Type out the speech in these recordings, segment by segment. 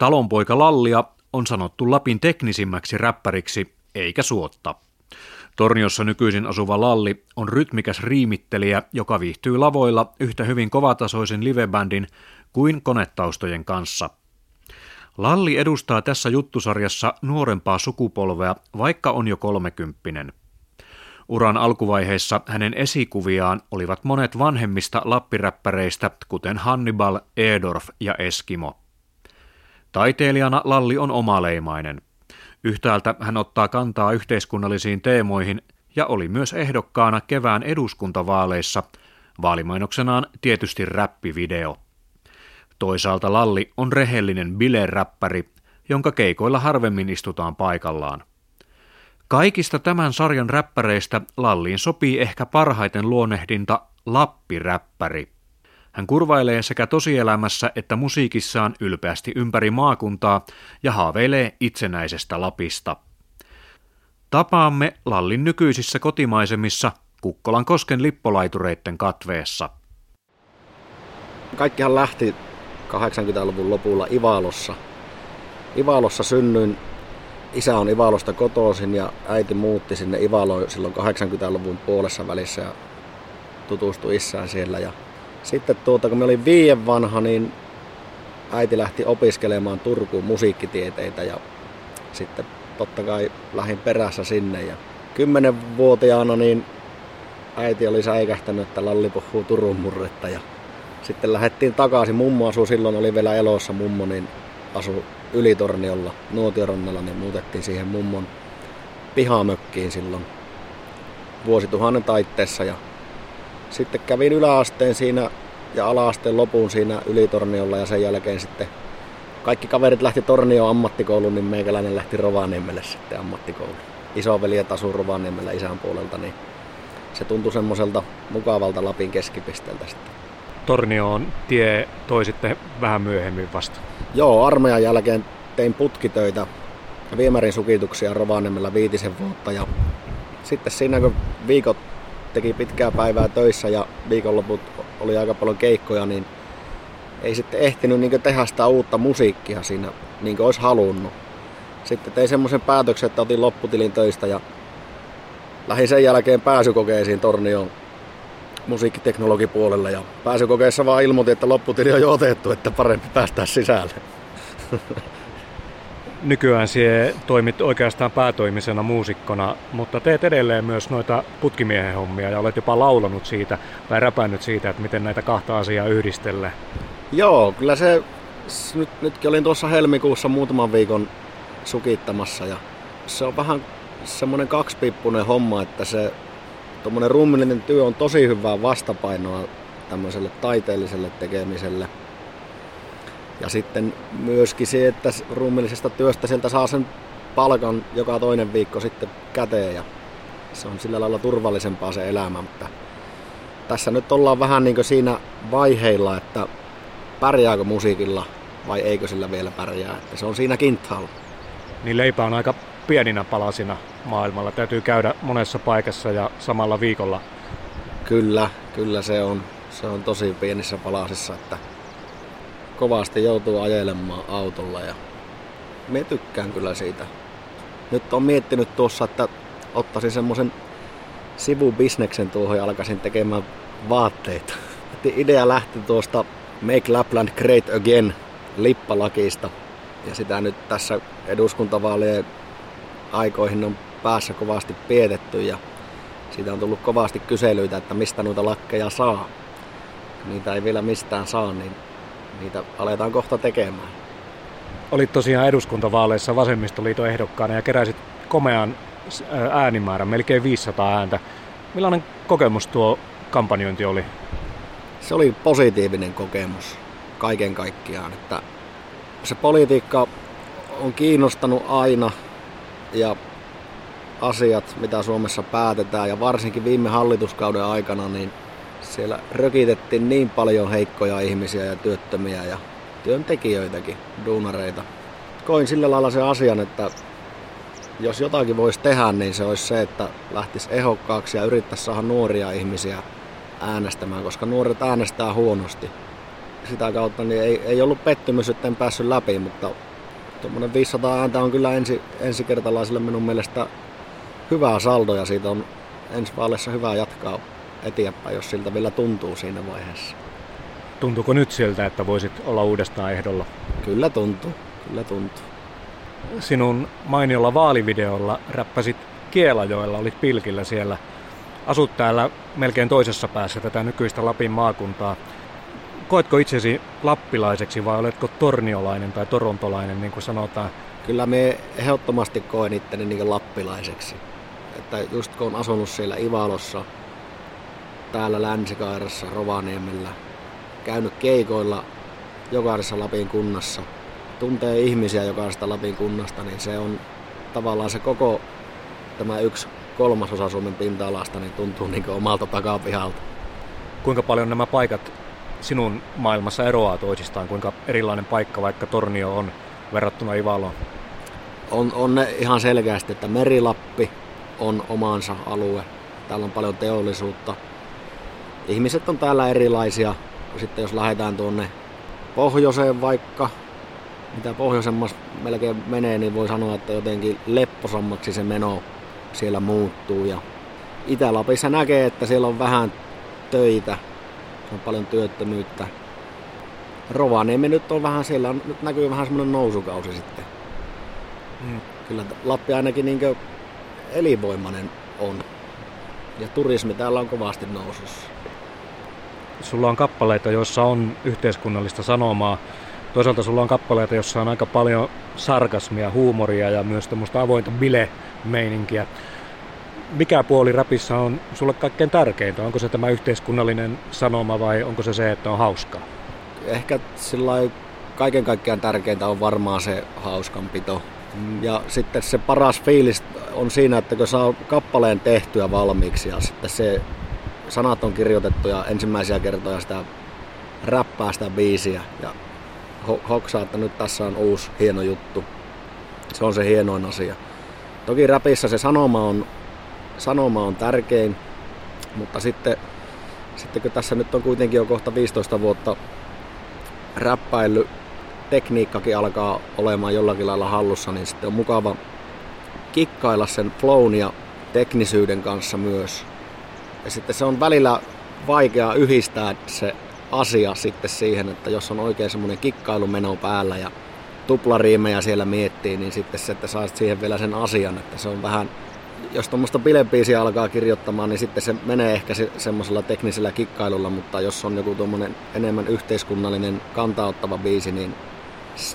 Talonpoika Lallia on sanottu Lapin teknisimmäksi räppäriksi, eikä suotta. Torniossa nykyisin asuva Lalli on rytmikäs riimittelijä, joka viihtyy lavoilla yhtä hyvin kovatasoisen livebändin kuin konetaustojen kanssa. Lalli edustaa tässä juttusarjassa nuorempaa sukupolvea, vaikka on jo kolmekymppinen. Uran alkuvaiheessa hänen esikuviaan olivat monet vanhemmista lappiräppäreistä, kuten Hannibal, Edorf ja Eskimo. Taiteilijana Lalli on omaleimainen. Yhtäältä hän ottaa kantaa yhteiskunnallisiin teemoihin ja oli myös ehdokkaana kevään eduskuntavaaleissa, vaalimainoksenaan tietysti räppivideo. Toisaalta Lalli on rehellinen bileräppäri, jonka keikoilla harvemmin istutaan paikallaan. Kaikista tämän sarjan räppäreistä Lalliin sopii ehkä parhaiten luonnehdinta Lappiräppäri. Hän kurvailee sekä tosielämässä että musiikissaan ylpeästi ympäri maakuntaa ja haaveilee itsenäisestä Lapista. Tapaamme Lallin nykyisissä kotimaisemissa Kukkolan kosken lippolaitureitten katveessa. Kaikkihan lähti 80-luvun lopulla Ivalossa. Ivalossa synnyin. Isä on Ivalosta kotoisin ja äiti muutti sinne Ivaloon silloin 80-luvun puolessa välissä ja tutustui isään siellä. Ja sitten tuota, kun me olin viien vanha, niin äiti lähti opiskelemaan Turkuun musiikkitieteitä ja sitten totta kai lähdin perässä sinne. Ja kymmenenvuotiaana niin äiti oli säikähtänyt, että Lalli puhuu Turun murretta ja sitten lähdettiin takaisin. Mummo asui silloin, oli vielä elossa mummo, niin asui Ylitorniolla, Nuotiorannalla, niin muutettiin siihen mummon pihamökkiin silloin vuosituhannen taitteessa. Ja sitten kävin yläasteen siinä ja alaasteen lopun siinä Ylitorniolla ja sen jälkeen sitten kaikki kaverit lähti Tornioon ammattikouluun, niin meikäläinen lähti Rovaniemelle sitten ammattikouluun. Isoveljet asuu Rovaniemellä isän puolelta, niin se tuntui semmoiselta mukavalta Lapin keskipisteeltä sitten. Tornioon tie toi sitten vähän myöhemmin vasta. Joo, armeijan jälkeen tein putkitöitä viemärin sukituksia Rovaniemellä viitisen vuotta ja sitten siinä kun viikot teki pitkää päivää töissä ja viikonloput oli aika paljon keikkoja, niin ei sitten ehtinyt niin tehdä sitä uutta musiikkia siinä niin kuin olisi halunnut. Sitten tein semmoisen päätöksen, että otin lopputilin töistä ja lähdin sen jälkeen pääsykokeisiin Tornioon musiikkiteknologipuolelle ja pääsykokeessa vaan ilmoitin, että lopputili on jo otettu, että parempi päästää sisälle. Nykyään sie toimit oikeastaan päätoimisena muusikkona, mutta teet edelleen myös noita putkimiehen hommia ja olet jopa laulanut siitä tai räpännyt siitä, että miten näitä kahta asiaa yhdistelee. Joo, kyllä se, nyt, nytkin olin tuossa helmikuussa muutaman viikon sukittamassa ja se on vähän semmoinen kaksipippunen homma, että se tuommoinen ruumillinen työ on tosi hyvää vastapainoa tämmöiselle taiteelliselle tekemiselle. Ja sitten myöskin se, että ruumillisesta työstä sieltä saa sen palkan joka toinen viikko sitten käteen ja se on sillä lailla turvallisempaa se elämä, mutta tässä nyt ollaan vähän niin siinä vaiheilla, että pärjääkö musiikilla vai eikö sillä vielä pärjää, että se on siinä kintaalla. Niin leipä on aika pieninä palasina maailmalla. Täytyy käydä monessa paikassa ja samalla viikolla. Kyllä, kyllä se on. Se on tosi pienissä palasissa, että kovasti joutuu ajelemaan autolla ja me tykkään kyllä siitä. Nyt on miettinyt tuossa, että ottaisin semmoisen sivubisneksen tuohon ja alkaisin tekemään vaatteita. Idea lähti tuosta Make Lapland Great Again lippalakista. Ja sitä nyt tässä eduskuntavaalien aikoihin on päässä kovasti pietetty ja siitä on tullut kovasti kyselyitä, että mistä noita lakkeja saa. Niitä ei vielä mistään saa, niin niitä aletaan kohta tekemään. Olit tosiaan eduskuntavaaleissa vasemmistoliiton ehdokkaana ja keräsit komean äänimäärän, melkein 500 ääntä. Millainen kokemus tuo kampanjointi oli? Se oli positiivinen kokemus kaiken kaikkiaan. Että se politiikka on kiinnostanut aina ja asiat, mitä Suomessa päätetään ja varsinkin viime hallituskauden aikana, niin siellä rökitettiin niin paljon heikkoja ihmisiä ja työttömiä ja työntekijöitäkin, duunareita. Koin sillä lailla se asian, että jos jotakin voisi tehdä, niin se olisi se, että lähtisi ehokkaaksi ja yrittäisi saada nuoria ihmisiä äänestämään, koska nuoret äänestää huonosti. Sitä kautta niin ei, ei ollut pettymys, että en päässyt läpi, mutta tuommoinen 500 ääntä on kyllä ensi, ensikertalaisille minun mielestä hyvää saldo ja siitä on ensi vaaleissa hyvä jatkaa eteenpäin, jos siltä vielä tuntuu siinä vaiheessa. Tuntuuko nyt siltä, että voisit olla uudestaan ehdolla? Kyllä tuntuu, kyllä tuntuu. Sinun mainiolla vaalivideolla räppäsit Kielajoella, olit pilkillä siellä. Asut täällä melkein toisessa päässä tätä nykyistä Lapin maakuntaa. Koetko itsesi lappilaiseksi vai oletko torniolainen tai torontolainen, niin kuin sanotaan? Kyllä me ehdottomasti koen itteni niin lappilaiseksi. Että just kun on asunut siellä Ivalossa, täällä Länsikairassa, Rovaniemellä, käynyt keikoilla jokaisessa Lapin kunnassa, tuntee ihmisiä jokaisesta Lapin kunnasta, niin se on tavallaan se koko tämä yksi kolmasosa Suomen pinta-alasta niin tuntuu niin omalta takapihalta. Kuinka paljon nämä paikat sinun maailmassa eroaa toisistaan? Kuinka erilainen paikka vaikka Tornio on verrattuna Ivaloon? On, on ne ihan selkeästi, että Merilappi on omansa alue. Täällä on paljon teollisuutta. Ihmiset on täällä erilaisia. Sitten jos lähdetään tuonne pohjoiseen vaikka, mitä pohjoisemmassa melkein menee, niin voi sanoa, että jotenkin lepposammaksi se meno siellä muuttuu. Ja Itä-Lapissa näkee, että siellä on vähän töitä, on paljon työttömyyttä. Rovaniemi nyt on vähän siellä, nyt näkyy vähän semmoinen nousukausi sitten. Hmm. Kyllä Lappi ainakin niin elinvoimainen on. Ja turismi täällä on kovasti nousussa. Sulla on kappaleita, joissa on yhteiskunnallista sanomaa. Toisaalta sulla on kappaleita, joissa on aika paljon sarkasmia, huumoria ja myös tämmöistä avointa bile-meininkiä. Mikä puoli rapissa on sulle kaikkein tärkeintä? Onko se tämä yhteiskunnallinen sanoma vai onko se se, että on hauskaa? Ehkä sillä kaiken kaikkiaan tärkeintä on varmaan se hauskanpito. Mm. Ja sitten se paras fiilis on siinä, että kun saa kappaleen tehtyä valmiiksi ja sitten se sanat on kirjoitettu ja ensimmäisiä kertoja sitä räppää sitä biisiä ja hoksaa, että nyt tässä on uusi hieno juttu. Se on se hienoin asia. Toki räpissä se sanoma on, sanoma on tärkein, mutta sitten, sitten kun tässä nyt on kuitenkin jo kohta 15 vuotta räppäily, tekniikkakin alkaa olemaan jollakin lailla hallussa, niin sitten on mukava kikkailla sen flown ja teknisyyden kanssa myös. Ja sitten se on välillä vaikea yhdistää se asia sitten siihen, että jos on oikein semmoinen kikkailumeno päällä ja tuplariimejä siellä miettii, niin sitten se, että saisit siihen vielä sen asian, että se on vähän, jos tuommoista bilebiisiä alkaa kirjoittamaan, niin sitten se menee ehkä se, semmoisella teknisellä kikkailulla, mutta jos on joku tuommoinen enemmän yhteiskunnallinen kantaottava biisi, niin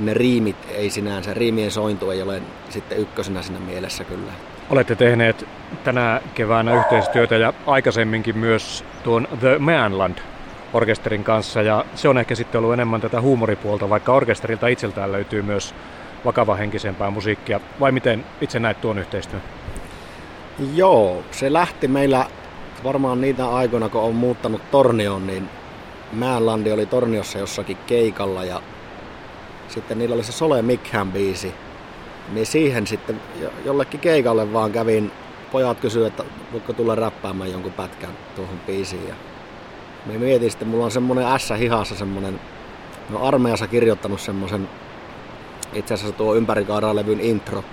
ne riimit ei sinänsä, riimien sointu ei ole sitten ykkösenä siinä mielessä kyllä. Olette tehneet tänä keväänä yhteistyötä ja aikaisemminkin myös tuon The Manland orkesterin kanssa ja se on ehkä sitten ollut enemmän tätä huumoripuolta, vaikka orkesterilta itseltään löytyy myös vakavahenkisempää musiikkia. Vai miten itse näet tuon yhteistyön? Joo, se lähti meillä varmaan niitä aikoina, kun on muuttanut Tornioon, niin Määnlandi oli Torniossa jossakin keikalla ja sitten niillä oli se Sole Mikhän biisi. Niin siihen sitten jollekin keikalle vaan kävin, pojat kysyivät, että voiko tulla räppäämään jonkun pätkän tuohon biisiin. Ja me mietin sitten, mulla on semmonen S hihassa semmonen, no armeijassa kirjoittanut semmosen, itse asiassa tuo ympärikauraa-levyn intro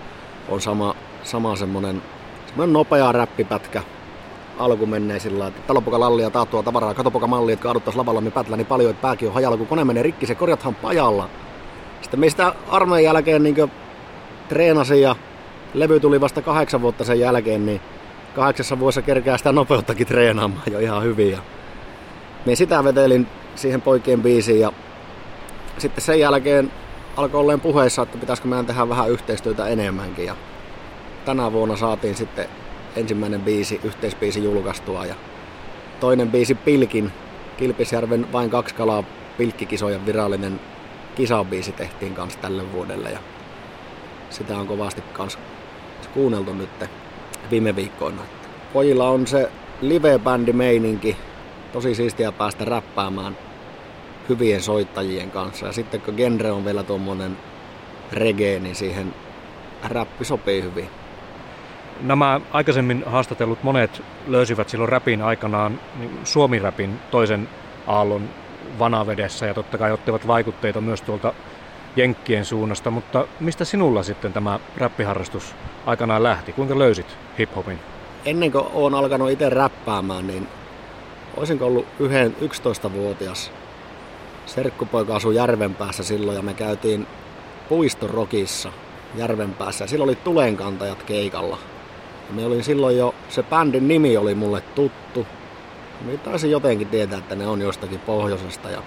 on sama, sama semmonen, semmonen nopea räppipätkä, alku menee sillä että talopoka lallia taattua tavaraa, katopoka malli, että kaaduttais lavalla pätlä, niin paljon, että pääkin on hajalla, kun kone menee rikki, se korjathan pajalla. Sitten me sitä armeijan jälkeen niin treenasin ja levy tuli vasta kahdeksan vuotta sen jälkeen, niin kahdeksassa vuodessa kerkää sitä nopeuttakin treenaamaan jo ihan hyvin. Ja me sitä vetelin siihen poikien biisiin ja sitten sen jälkeen alkoi olleen puheissa, että pitäisikö meidän tehdä vähän yhteistyötä enemmänkin. Ja tänä vuonna saatiin sitten ensimmäinen biisi, yhteisbiisi julkaistua ja toinen biisi Pilkin, Kilpisjärven vain kaksi kalaa pilkkikisojen virallinen kisabiisi tehtiin kanssa tälle vuodelle ja sitä on kovasti kans kuunneltu nyt viime viikkoina. Pojilla on se live-bändi meininki, tosi siistiä päästä räppäämään hyvien soittajien kanssa. Ja sitten kun genre on vielä tuommoinen reggae, niin siihen räppi sopii hyvin. Nämä aikaisemmin haastatellut monet löysivät silloin räpin aikanaan niin Suomi-räpin toisen aallon vanavedessä ja totta kai ottivat vaikutteita myös tuolta Jenkkien suunnasta, mutta mistä sinulla sitten tämä räppiharrastus aikanaan lähti? Kuinka löysit hiphopin? Ennen kuin olen alkanut itse räppäämään, niin olisinko ollut yhden 11-vuotias. Serkkupoika asui Järvenpäässä silloin ja me käytiin puistorokissa Järvenpäässä. Silloin oli tulenkantajat keikalla. Ja me olin silloin jo, se bändin nimi oli mulle tuttu. Me taisin jotenkin tietää, että ne on jostakin pohjoisesta. Ja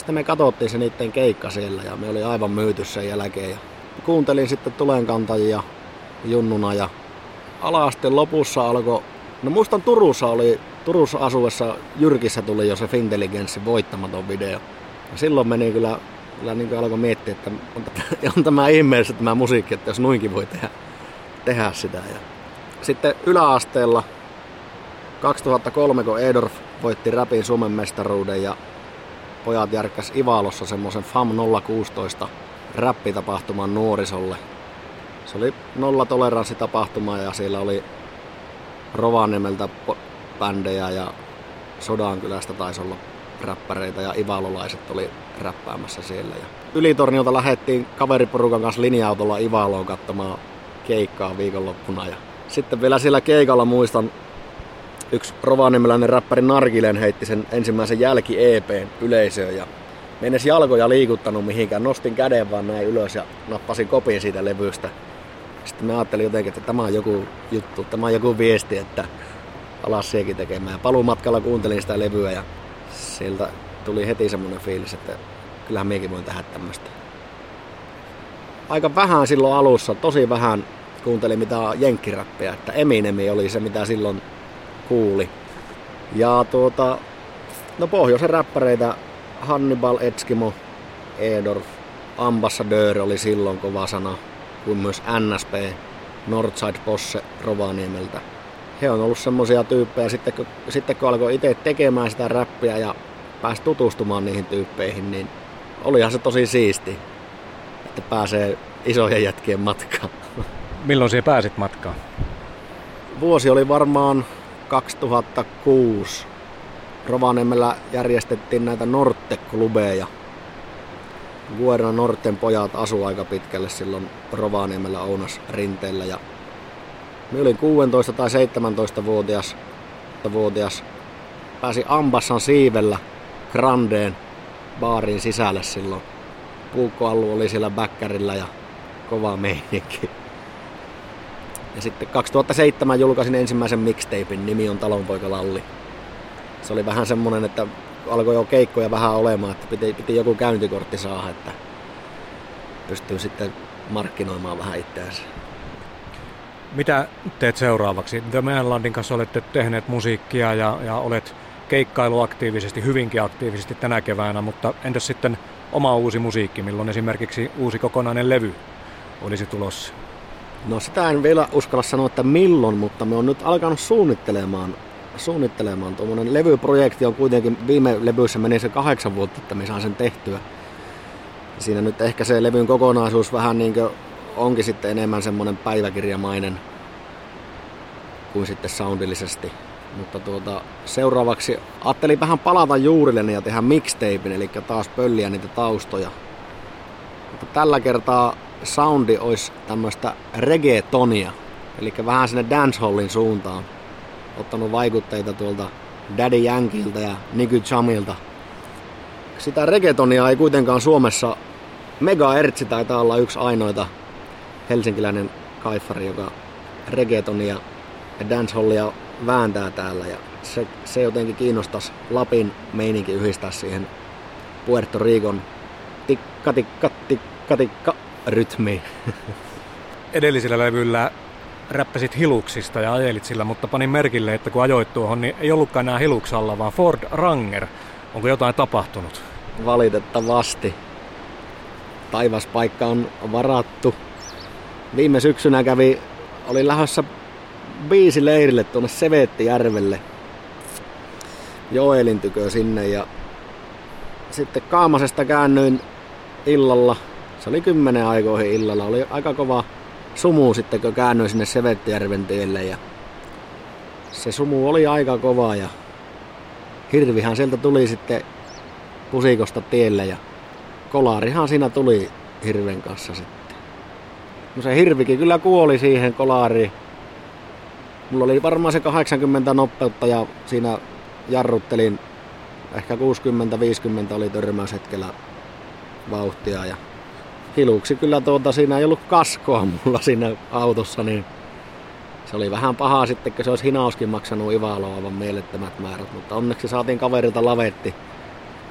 sitten me katsottiin se niiden keikka siellä ja me oli aivan myyty sen jälkeen. Ja kuuntelin sitten tulenkantajia junnuna ja alaasteen lopussa alkoi, no muistan Turussa oli, Turussa asuessa Jyrkissä tuli jo se Fintelligenssin voittamaton video. Ja silloin meni kyllä, kyllä niin alkoi miettiä, että on, on tämä ihmeellistä tämä musiikki, että jos noinkin voi tehdä, tehdä sitä. Ja sitten yläasteella 2003, kun Edorf voitti rapin Suomen mestaruuden ja pojat järkkäs Ivalossa semmoisen FAM 016 räppitapahtuman nuorisolle. Se oli nolla tapahtuma ja siellä oli Rovaniemeltä bändejä ja Sodankylästä taisi olla räppäreitä ja ivalolaiset oli räppäämässä siellä. Ja Ylitorniolta lähdettiin kaveriporukan kanssa linja-autolla Ivaloon katsomaan keikkaa viikonloppuna. Ja sitten vielä siellä keikalla muistan, yksi rovaniemeläinen räppäri Narkilen heitti sen ensimmäisen jälki-EPn yleisöön ja mennessä jalkoja liikuttanut mihinkään. Nostin käden vaan näin ylös ja nappasin kopin siitä levystä. Sitten mä ajattelin jotenkin, että tämä on joku juttu, tämä on joku viesti, että alas siekin tekemään. Ja paluumatkalla kuuntelin sitä levyä ja sieltä tuli heti semmoinen fiilis, että kyllähän meikin voin tehdä tämmöistä. Aika vähän silloin alussa, tosi vähän kuuntelin mitä jenkkiräppiä, että Eminemi oli se mitä silloin kuuli. Ja tuota, no pohjoisen räppäreitä Hannibal, Etskimo, Edorf, Ambassadör oli silloin kova sana, kuin myös NSP, Northside Posse Rovaniemeltä. He on ollut semmoisia tyyppejä, sitten kun, sitten kun alkoi itse tekemään sitä räppiä ja pääsi tutustumaan niihin tyyppeihin, niin olihan se tosi siisti, että pääsee isojen jätkien matkaan. Milloin siihen pääsit matkaan? Vuosi oli varmaan 2006 Rovaniemellä järjestettiin näitä Norte-klubeja. Vuorena Norten pojat asu aika pitkälle silloin Rovaniemellä Ounas rinteellä. Ja me olin 16 tai 17 vuotias, vuotias. Pääsi Ambassan siivellä Grandeen baarin sisälle silloin. Puukkoallu oli siellä bäkkärillä ja kova meininki. Ja sitten 2007 julkaisin ensimmäisen mixtapein, nimi on Talonpoika Lalli. Se oli vähän semmonen, että alkoi jo keikkoja vähän olemaan, että piti, piti joku käyntikortti saada, että pystyy sitten markkinoimaan vähän itseänsä. Mitä teet seuraavaksi? The Manlandin kanssa olette tehneet musiikkia ja, ja olet keikkailu aktiivisesti, hyvinkin aktiivisesti tänä keväänä, mutta entäs sitten oma uusi musiikki, milloin esimerkiksi uusi kokonainen levy olisi tulossa? No sitä en vielä uskalla sanoa, että milloin, mutta me on nyt alkanut suunnittelemaan. suunnittelemaan. Tuommoinen levyprojekti on kuitenkin, viime levyissä meni se kahdeksan vuotta, että me saan sen tehtyä. Siinä nyt ehkä se levyn kokonaisuus vähän niin kuin onkin sitten enemmän semmoinen päiväkirjamainen kuin sitten soundillisesti. Mutta tuota, seuraavaksi ajattelin vähän palata juurilleni ja tehdä mixtapein, eli taas pölliä niitä taustoja. Mutta tällä kertaa soundi olisi tämmöistä reggaetonia, eli vähän sinne dancehallin suuntaan. Ottanut vaikutteita tuolta Daddy Yankilta ja Nicky Chamilta. Sitä reggaetonia ei kuitenkaan Suomessa, Mega Ertsi taitaa olla yksi ainoita helsinkiläinen kaifari, joka reggaetonia ja dancehallia vääntää täällä. Ja se, se jotenkin kiinnostaisi Lapin meininki yhdistää siihen Puerto Ricon tikka tikka tikka tikka rytmi. Edellisellä levyllä räppäsit hiluksista ja ajelit sillä, mutta panin merkille, että kun ajoit tuohon, niin ei ollutkaan enää hiluksalla, vaan Ford Ranger. Onko jotain tapahtunut? Valitettavasti. Taivaspaikka on varattu. Viime syksynä kävi, oli lähdössä leirille tuonne Seveettijärvelle. Joelin tykö sinne ja sitten Kaamasesta käännyin illalla se oli kymmenen aikoihin illalla. Oli aika kova sumu sitten, kun käännyin sinne Sevettijärven tielle. Ja se sumu oli aika kova ja hirvihän sieltä tuli sitten pusikosta tielle ja kolarihan siinä tuli hirven kanssa sitten. No se hirvikin kyllä kuoli siihen kolariin. Mulla oli varmaan se 80 nopeutta ja siinä jarruttelin ehkä 60-50 oli törmäyshetkellä vauhtia ja hiluksi kyllä tuota, siinä ei ollut kaskoa mulla siinä autossa, niin se oli vähän paha sitten, kun se olisi hinauskin maksanut Ivaloa aivan mielettömät määrät, mutta onneksi saatiin kaverilta lavetti,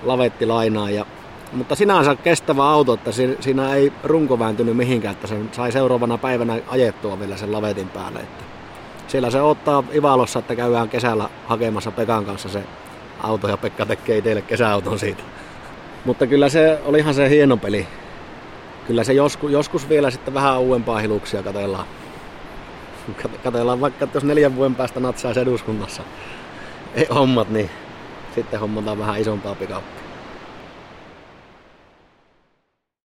lavetti lainaa. Ja, mutta sinänsä kestävä auto, että siinä ei runko vääntynyt mihinkään, että se sai seuraavana päivänä ajettua vielä sen lavetin päälle. Että siellä se ottaa Ivalossa, että käydään kesällä hakemassa Pekan kanssa se auto ja Pekka tekee teille kesäauton siitä. Mutta kyllä se olihan se hieno peli. Kyllä se joskus, joskus vielä sitten vähän uudempaa hiluksia katellaan. Katellaan vaikka, että jos neljän vuoden päästä natsaisi eduskunnassa ei hommat, niin sitten hommataan vähän isompaa pikappia.